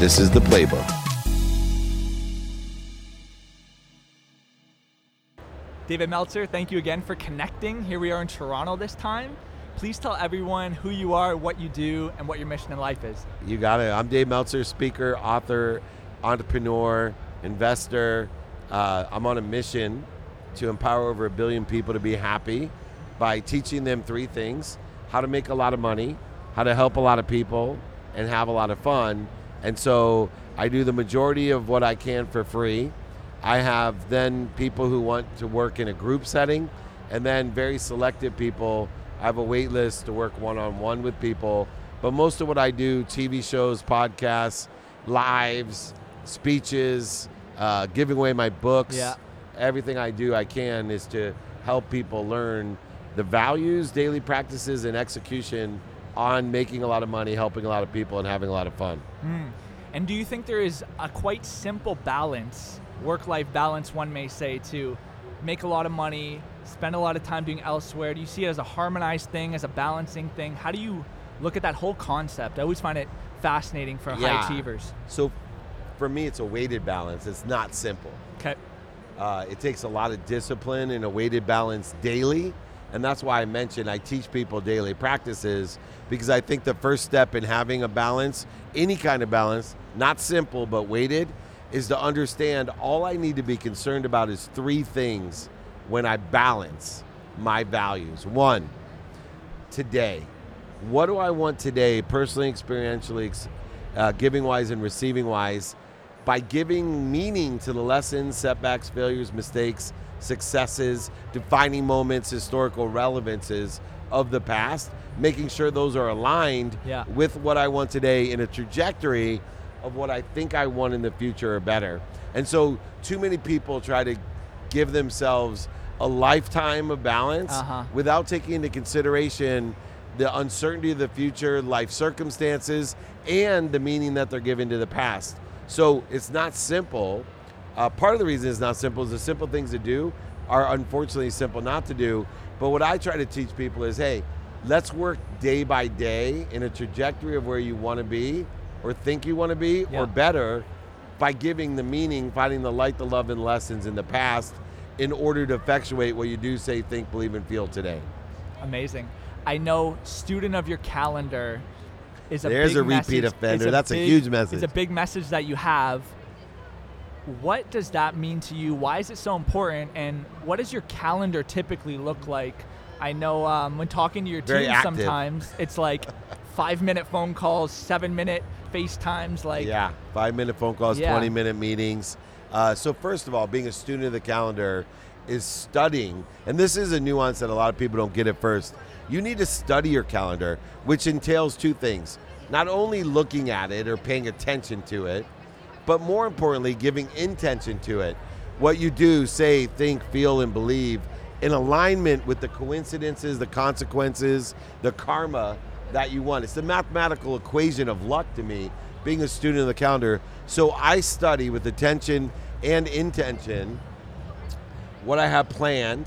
This is the playbook. David Meltzer, thank you again for connecting. Here we are in Toronto this time. Please tell everyone who you are, what you do, and what your mission in life is. You got it. I'm Dave Meltzer, speaker, author, entrepreneur, investor. Uh, I'm on a mission to empower over a billion people to be happy by teaching them three things how to make a lot of money, how to help a lot of people, and have a lot of fun. And so I do the majority of what I can for free. I have then people who want to work in a group setting, and then very selective people. I have a wait list to work one on one with people. But most of what I do TV shows, podcasts, lives, speeches, uh, giving away my books Yeah. everything I do, I can, is to help people learn the values, daily practices, and execution on making a lot of money, helping a lot of people, and having a lot of fun. And do you think there is a quite simple balance, work life balance, one may say, to make a lot of money, spend a lot of time doing elsewhere? Do you see it as a harmonized thing, as a balancing thing? How do you look at that whole concept? I always find it fascinating for high achievers. So, for me, it's a weighted balance. It's not simple. Okay. Uh, it takes a lot of discipline and a weighted balance daily. And that's why I mentioned I teach people daily practices because I think the first step in having a balance, any kind of balance, not simple but weighted, is to understand all I need to be concerned about is three things when I balance my values. One, today. What do I want today, personally, experientially, uh, giving wise, and receiving wise, by giving meaning to the lessons, setbacks, failures, mistakes, successes, defining moments, historical relevances of the past, making sure those are aligned Yeah. with what I want today in a trajectory of what I think I want in the future or better. And so, too many people try to give themselves a lifetime of balance Uh-huh. without taking into consideration the uncertainty of the future, life circumstances, and the meaning that they're giving to the past. So it's not simple. Uh, part of the reason it's not simple is the simple things to do are unfortunately simple not to do. But what I try to teach people is hey, let's work day by day in a trajectory of where you want to be or think you want to be Yeah. or better by giving the meaning, finding the light, the love, and lessons in the past in order to effectuate what you do, say, think, believe, and feel today. Amazing. I know student of your calendar is a There's big a repeat message- offender. is That's a huge message. It's a big message that you have. What does that mean to you? Why is it so important? And what does your calendar typically look like? I know um, when talking to your Very team, active. sometimes it's like five minute phone calls, seven minute FaceTimes. Like, yeah, five minute phone calls, Yeah. 20 minute meetings. Uh, so, first of all, being a student of the calendar is studying, and this is a nuance that a lot of people don't get at first. You need to study your calendar, which entails two things not only looking at it or paying attention to it, but more importantly, giving intention to it. What you do, say, think, feel, and believe in alignment with the coincidences, the consequences, the karma that you want. It's the mathematical equation of luck to me, being a student of the calendar. So I study with attention and intention what I have planned,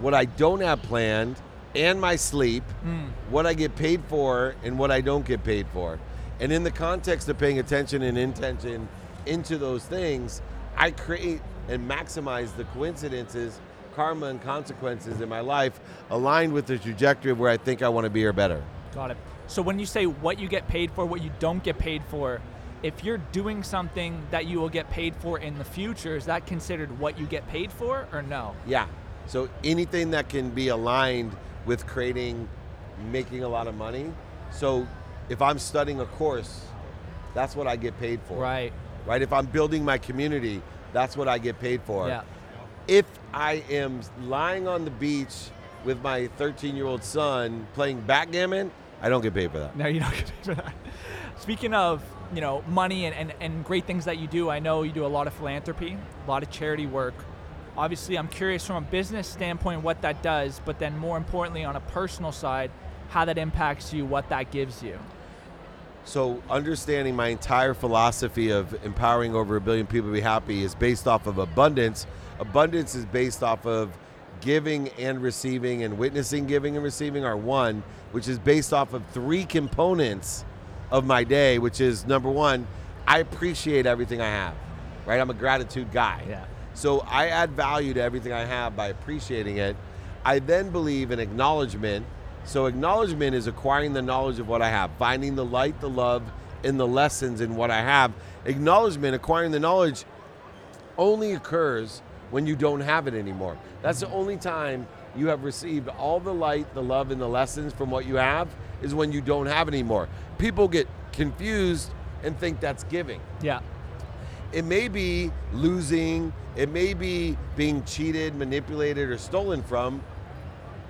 what I don't have planned, and my sleep, hmm. what I get paid for, and what I don't get paid for. And in the context of paying attention and intention into those things, I create and maximize the coincidences, karma, and consequences in my life aligned with the trajectory of where I think I want to be or better. Got it. So when you say what you get paid for, what you don't get paid for, if you're doing something that you will get paid for in the future, is that considered what you get paid for or no? Yeah. So anything that can be aligned with creating, making a lot of money. So if I'm studying a course, that's what I get paid for. Right. Right. If I'm building my community, that's what I get paid for. Yeah. If I am lying on the beach with my 13 year old son playing backgammon, I don't get paid for that. No, you don't get paid for that. Speaking of, you know, money and, and, and great things that you do, I know you do a lot of philanthropy, a lot of charity work. Obviously, I'm curious from a business standpoint what that does, but then more importantly, on a personal side, how that impacts you, what that gives you. So, understanding my entire philosophy of empowering over a billion people to be happy is based off of abundance. Abundance is based off of giving and receiving, and witnessing giving and receiving are one, which is based off of three components of my day, which is number one, I appreciate everything I have, right? I'm a gratitude guy. Yeah. So I add value to everything I have by appreciating it. I then believe in acknowledgement. So acknowledgement is acquiring the knowledge of what I have, finding the light, the love, in the lessons in what I have. Acknowledgement, acquiring the knowledge, only occurs when you don't have it anymore. That's the only time you have received all the light, the love, and the lessons from what you have is when you don't have it anymore. People get confused and think that's giving. Yeah. It may be losing, it may be being cheated, manipulated, or stolen from,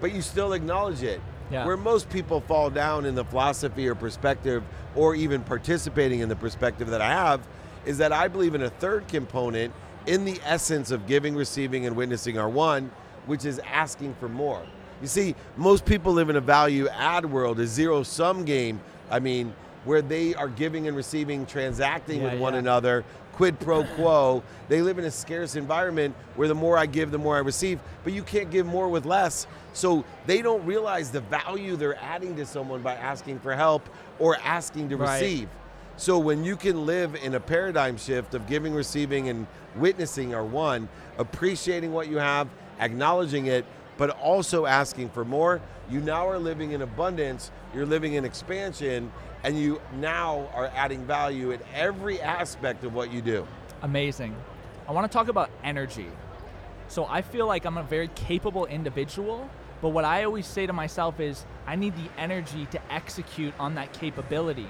but you still acknowledge it. Yeah. Where most people fall down in the philosophy or perspective, or even participating in the perspective that I have, is that I believe in a third component in the essence of giving, receiving, and witnessing are one, which is asking for more. You see, most people live in a value add world, a zero sum game. I mean, where they are giving and receiving, transacting Yeah, with one yeah. another, quid pro quo. They live in a scarce environment where the more I give, the more I receive, but you can't give more with less. So they don't realize the value they're adding to someone by asking for help or asking to Right. receive. So when you can live in a paradigm shift of giving, receiving, and witnessing are one, appreciating what you have, acknowledging it, but also asking for more, you now are living in abundance, you're living in expansion, and you now are adding value in every aspect of what you do. Amazing. I want to talk about energy. So I feel like I'm a very capable individual, but what I always say to myself is I need the energy to execute on that capability.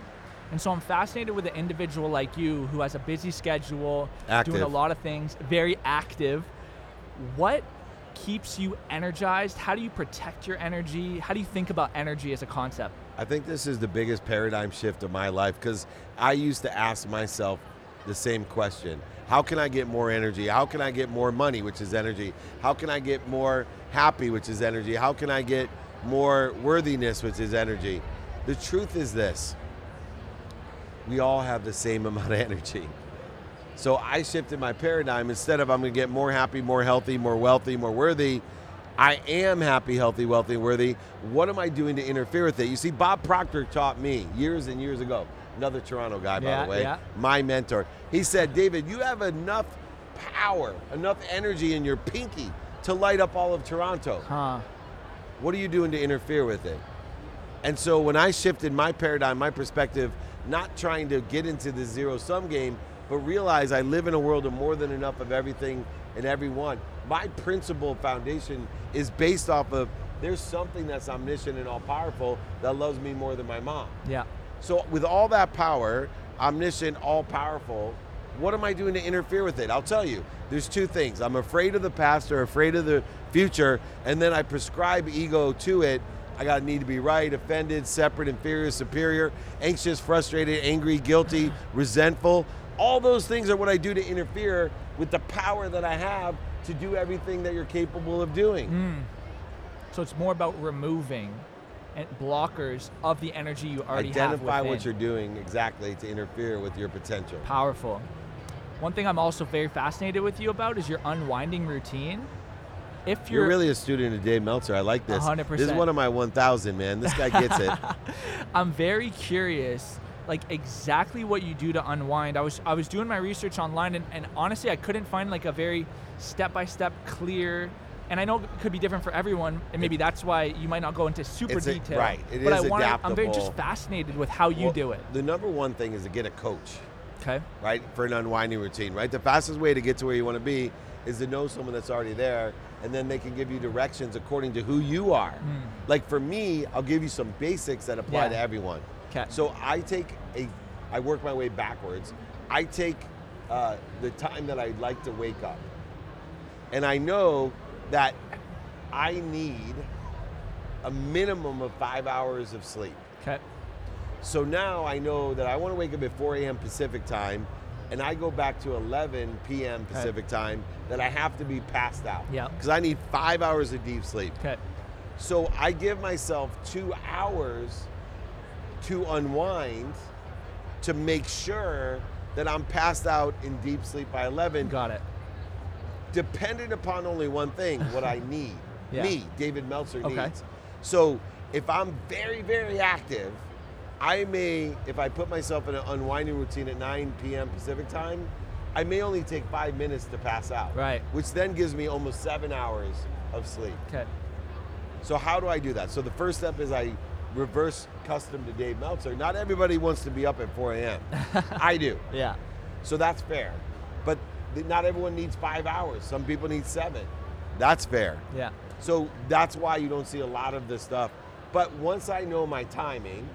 And so I'm fascinated with an individual like you who has a busy schedule, doing a lot of things, very active. What keeps you energized? How do you protect your energy? How do you think about energy as a concept? I think this is the biggest paradigm shift of my life because I used to ask myself the same question How can I get more energy? How can I get more money, which is energy? How can I get more happy, which is energy? How can I get more worthiness, which is energy? The truth is this we all have the same amount of energy. So I shifted my paradigm. Instead of I'm going to get more happy, more healthy, more wealthy, more worthy, I am happy, healthy, wealthy, worthy. What am I doing to interfere with it? You see, Bob Proctor taught me years and years ago, another Toronto guy, by the way, yeah. my mentor. He said, David, you have enough power, enough energy in your pinky to light up all of Toronto. Huh. What are you doing to interfere with it? And so when I shifted my paradigm, my perspective, not trying to get into the zero sum game, but realize I live in a world of more than enough of everything and everyone. My principle foundation is based off of there's something that's omniscient and all powerful that loves me more than my mom. Yeah. So with all that power, omniscient, all powerful, what am I doing to interfere with it? I'll tell you. There's two things. I'm afraid of the past or afraid of the future, and then I prescribe ego to it. I got to need to be right, offended, separate, inferior, superior, anxious, frustrated, angry, guilty, resentful. All those things are what I do to interfere with the power that I have to do everything that you're capable of doing. Mm. So it's more about removing blockers of the energy you already Identify have what you're doing exactly to interfere with your potential. Powerful. One thing I'm also very fascinated with you about is your unwinding routine. If You're you're, really a student of Dave Meltzer. I like this. 100%. This is one of my 1,000, man. This guy gets it. I'm very curious, like exactly what you do to unwind. I was I was doing my research online, and, and honestly, I couldn't find like a very step-by-step clear. And I know it could be different for everyone, and maybe that's why you might not go into super It's a- detail. right, it but is I wanna, I'm very just fascinated with how you Well, do it. The number one thing is to get a coach, Okay. right, for an unwinding routine, right? The fastest way to get to where you want to be is to know someone that's already there, and then they can give you directions according to who you are. Like for me, I'll give you some basics that apply Yeah. to everyone. 'Kay. So I take a, I work my way backwards. I take uh, the time that I'd like to wake up, and I know that I need a minimum of five hours of sleep. Okay. So now I know that I want to wake up at 4 a.m. Pacific time, and I go back to 11 p.m. Okay. Pacific time. That I have to be passed out. Yeah. Because I need five hours of deep sleep. Okay. So I give myself two hours to unwind, to make sure that I'm passed out in deep sleep by 11. Got it. Dependent upon only one thing, what I need. Yeah. Me, David Meltzer Okay. needs. So if I'm very, very active, I may, if I put myself in an unwinding routine at 9 p.m. Pacific time, I may only take five minutes to pass out. Right. Which then gives me almost seven hours of sleep. Okay. So how do I do that? So the first step is I reverse custom to Dave Meltzer. Not everybody wants to be up at 4 a.m. I do. Yeah. So that's fair. But not everyone needs five hours. Some people need seven. That's fair. Yeah. So that's why you don't see a lot of this stuff. But once I know my timing,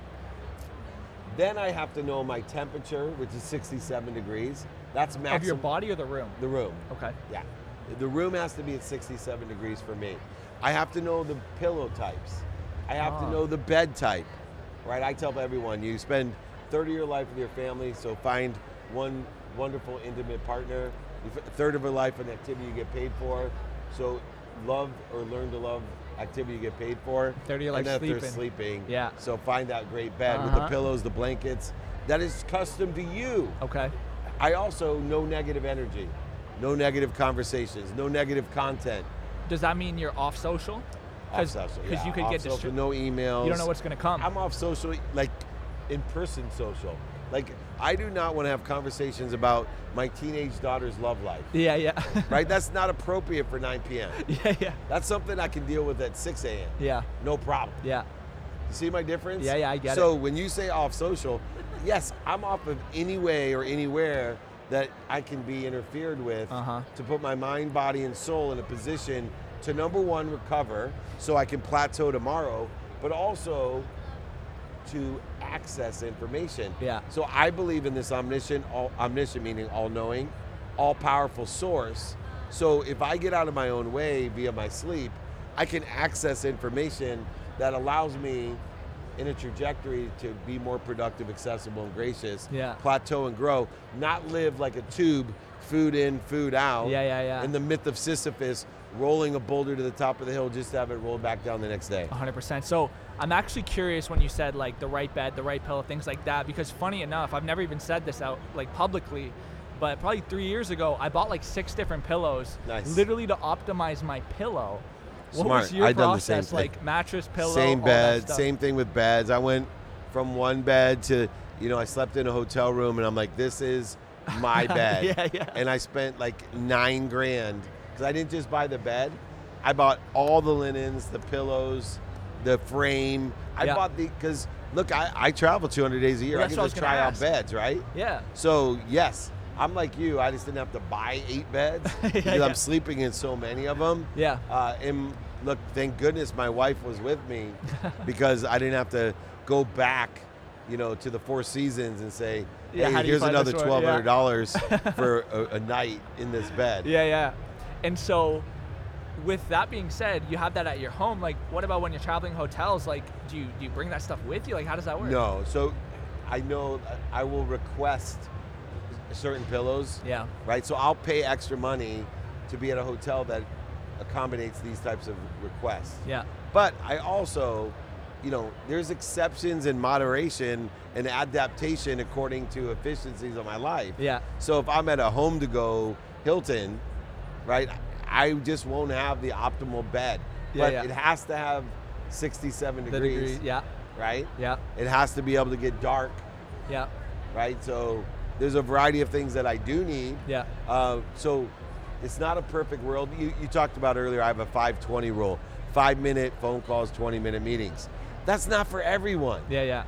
then I have to know my temperature, which is 67 degrees. That's maximum. Of your body or the room? The room. Okay. Yeah. The room has to be at 67 degrees for me. I have to know the pillow types. I have Ah. to know the bed type. Right? I tell everyone you spend 30 of your life with your family, so find one wonderful intimate partner. A third of your life an activity you get paid for. So love or learn to love activity you get paid for. Third of your life if they're sleeping. sleeping. Yeah. So find that great bed with the Uh-huh. pillows, the blankets. That is custom to you. Okay. I also no negative energy, no negative conversations, no negative content. Does that mean you're off social? Off social, Because yeah, you could off get social, no emails. You don't know what's going to come. I'm off social, like in person social. Like I do not want to have conversations about my teenage daughter's love life. yeah, yeah. Right? That's not appropriate for 9 p.m. yeah, yeah. That's something I can deal with at 6 a.m. Yeah. No problem. Yeah. You see my difference? Yeah, yeah, I get it. so when you say off social, yes, I'm off of any way or anywhere that I can be interfered with Uh-huh. to put my mind, body, and soul in a position to number one, recover so I can plateau tomorrow, but also to access information. Yeah. So I believe in this omniscient, all, omniscient meaning all-knowing, all-powerful source. So if I get out of my own way via my sleep, I can access information that allows me in a trajectory to be more productive, accessible, and gracious. Yeah. Plateau and grow, not live like a tube, food in, food out. Yeah, yeah, yeah. In the myth of Sisyphus, rolling a boulder to the top of the hill just to have it roll back down the next day. 100%. So I'm actually curious when you said like the right bed, the right pillow, things like that, because funny enough, I've never even said this out like publicly, but probably three years ago, I bought like six different pillows, Nice. literally to optimize my pillow. What Smart. was your I've done the same process? thing. Like mattress, pillow, Same bed, same thing with beds. I went from one bed to, you know, I slept in a hotel room and I'm like, this is my bed. Yeah, yeah. And I spent like nine grand because I didn't just buy the bed. I bought all the linens, the pillows, the frame. I Yeah. bought the, because look, I, I travel 200 days a year. Well, I can what I just try out beds, right? Yeah. So yes, I'm like you. I just didn't have to buy eight beds because yeah. I'm sleeping in so many of them. Yeah. Uh, and look, thank goodness my wife was with me because I didn't have to go back, you know, to the Four Seasons and say, Yeah, "Hey, here's another $1,200 for a, a night in this bed." Yeah, yeah. And so, with that being said, you have that at your home. Like, what about when you're traveling hotels? Like, do you do you bring that stuff with you? Like, how does that work? No, so I know I will request certain pillows. Yeah. Right. So I'll pay extra money to be at a hotel that accommodates these types of requests. Yeah. But I also, you know, there's exceptions and moderation and adaptation according to efficiencies of my life. Yeah. So if I'm at a home to go Hilton, right, I just won't have the optimal bed. Yeah, but yeah. it has to have 67 The degrees, degree. Yeah. right? Yeah. It has to be able to get dark, Yeah. right? So there's a variety of things that I do need. Yeah. Uh, so it's not a perfect world. You, you talked about earlier, I have a 520 rule five minute phone calls, 20 minute meetings. That's not for everyone, Yeah. Yeah.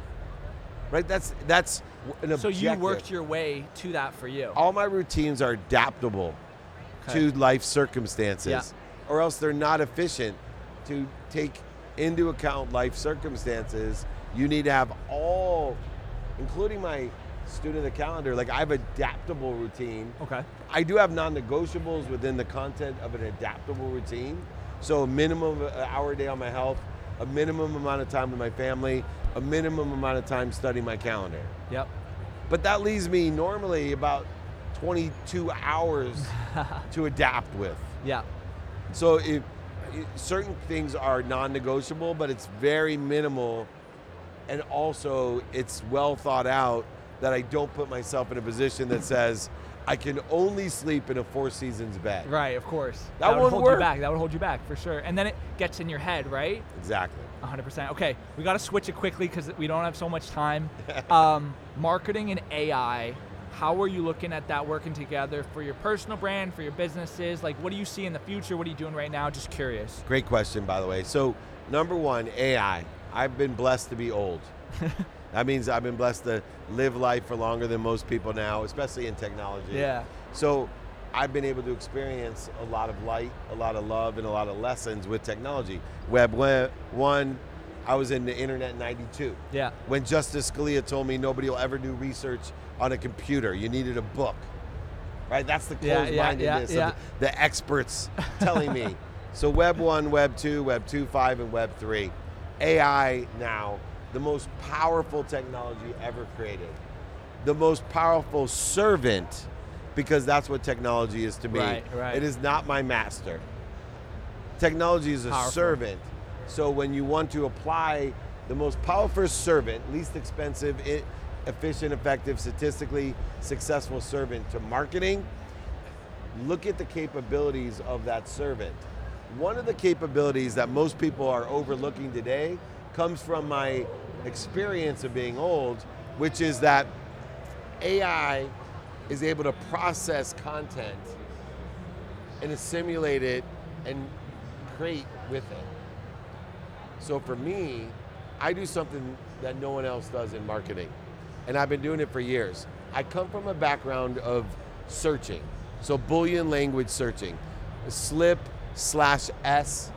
right? That's that's an So you worked your way to that for you. All my routines are adaptable Okay. to life circumstances, Yeah. or else they're not efficient. To take into account life circumstances, you need to have all, including my student of the calendar. Like I have adaptable routine. Okay. I do have non-negotiables within the content of an adaptable routine. So a minimum of an hour a day on my health, a minimum amount of time with my family, a minimum amount of time studying my calendar. Yep. But that leaves me normally about 22 hours to adapt with. Yeah. So if, certain things are non-negotiable, but it's very minimal, and also it's well thought out that I don't put myself in a position that says I can only sleep in a Four Seasons bed. Right. Of course. That would won't hold work. you back. That would hold you back for sure. And then it gets in your head, right? Exactly. 100%. Okay, we got to switch it quickly because we don't have so much time. um, marketing and AI. How are you looking at that working together for your personal brand, for your businesses? Like, what do you see in the future? What are you doing right now? Just curious. Great question, by the way. So, number one, AI. I've been blessed to be old. that means I've been blessed to live life for longer than most people now, especially in technology. Yeah. So, I've been able to experience a lot of light, a lot of love, and a lot of lessons with technology. Web one, I was in the internet in 92. Yeah. When Justice Scalia told me nobody will ever do research on a computer, you needed a book. Right? That's the Yeah, closed yeah, yeah, of the, the experts telling me. So, Web 1, Web 2, Web 2.5, and Web 3. AI now, the most powerful technology ever created. The most powerful servant, because that's what technology is to me. Right, right. It is not my master. Technology is a Powerful. servant. So when you want to apply the most powerful servant, least expensive, i- efficient, effective, statistically successful servant to marketing, look at the capabilities of that servant. One of the capabilities that most people are overlooking today comes from my experience of being old, which is that AI is able to process content and assimilate it and create with it. So for me, I do something that no one else does in marketing. And I've been doing it for years. I come from a background of searching. So Boolean language searching. Slip slash S,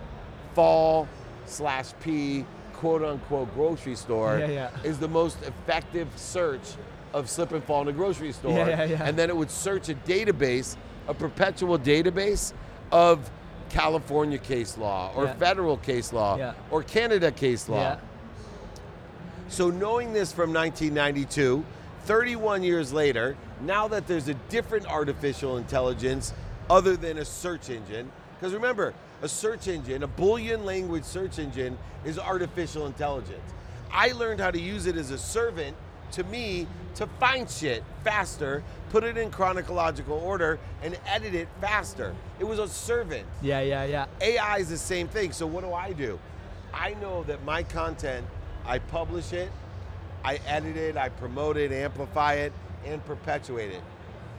fall slash P, quote unquote grocery store Yeah, yeah. is the most effective search of slip and fall in a grocery store. Yeah. And then it would search a database, a perpetual database of California case law or federal case law or Canada case law. So knowing this from 1992, 31 years later, now that there's a different artificial intelligence other than a search engine, because remember, a search engine, a Boolean language search engine, is artificial intelligence. I learned how to use it as a servant to me to find shit faster, put it in chronological order, and edit it faster. It was a servant. Yeah, yeah, yeah. AI is the same thing. So what do I do? I know that my content, I publish it, I edit it, I promote it, amplify it, and perpetuate it.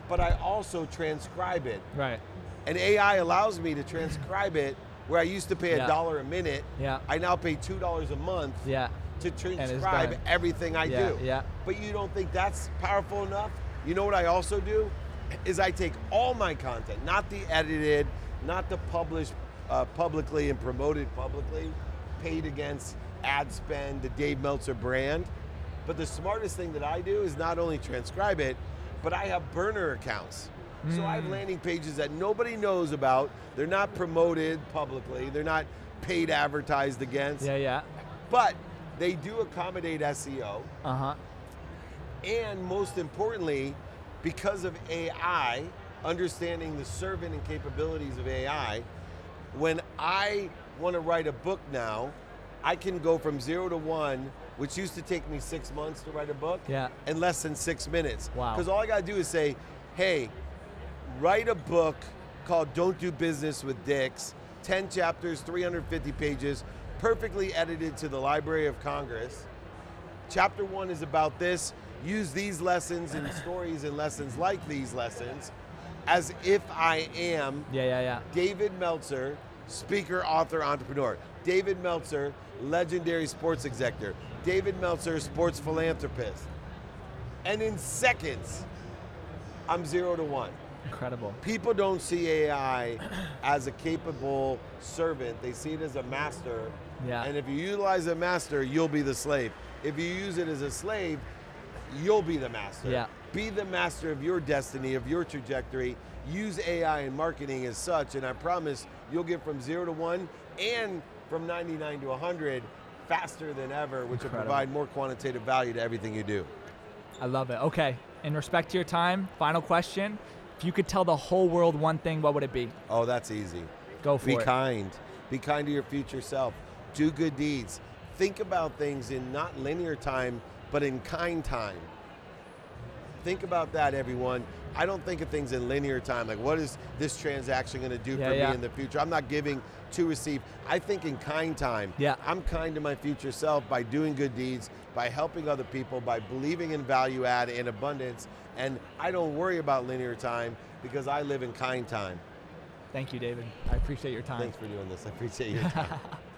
But I also transcribe it. Right. And AI allows me to transcribe it where I used to pay a Yeah. dollar a minute. Yeah. I now pay two dollars a month Yeah. to transcribe everything I Yeah, do. yeah. But you don't think that's powerful enough? You know what I also do? Is I take all my content, not the edited, not the published uh, publicly and promoted publicly, paid against ad spend, the Dave Meltzer brand. But the smartest thing that I do is not only transcribe it, but I have burner accounts. So I have Mm. landing pages that nobody knows about. They're not promoted publicly. They're not paid advertised against Yeah, yeah. but they do accommodate SEO. Uh huh. And most importantly, because of AI, understanding the servant and capabilities of AI, when I want to write a book now, I can go from zero to one, which used to take me six months to write a book, Yeah. in less than six minutes. Wow. Because all I got to do is say, hey, write a book called Don't Do Business with Dicks, 10 chapters, 350 pages, perfectly edited to the Library of Congress. Chapter one is about this. Use these lessons and stories and lessons like these lessons as if I am Yeah, yeah, yeah. David Meltzer, speaker, author, entrepreneur. David Meltzer, legendary sports executive. David Meltzer, sports philanthropist. And in seconds, I'm zero to one. Incredible. People don't see AI as a capable servant, they see it as a master. Yeah. And if you utilize a master, you'll be the slave. If you use it as a slave, you'll be the master. Yeah. Be the master of your destiny, of your trajectory. Use AI in marketing as such, and I promise you'll get from zero to one and from 99 to 100 faster than ever, which will provide more quantitative value to everything you do. I love it. Okay. In respect to your time, final question. If you could tell the whole world one thing, what would it be? Oh, that's easy. Go for Be it. Be kind. Be kind to your future self. Do good deeds. Think about things in not linear time, but in kind time. think about that, everyone. I don't think of things in linear time. Like, what is this transaction going to do Yeah, for yeah. me in the future? I'm not giving to receive. I think in kind time. Yeah. I'm kind to my future self by doing good deeds, by helping other people, by believing in value add and abundance. And I don't worry about linear time because I live in kind time. Thank you, David. I appreciate your time. Thanks for doing this. I appreciate your time.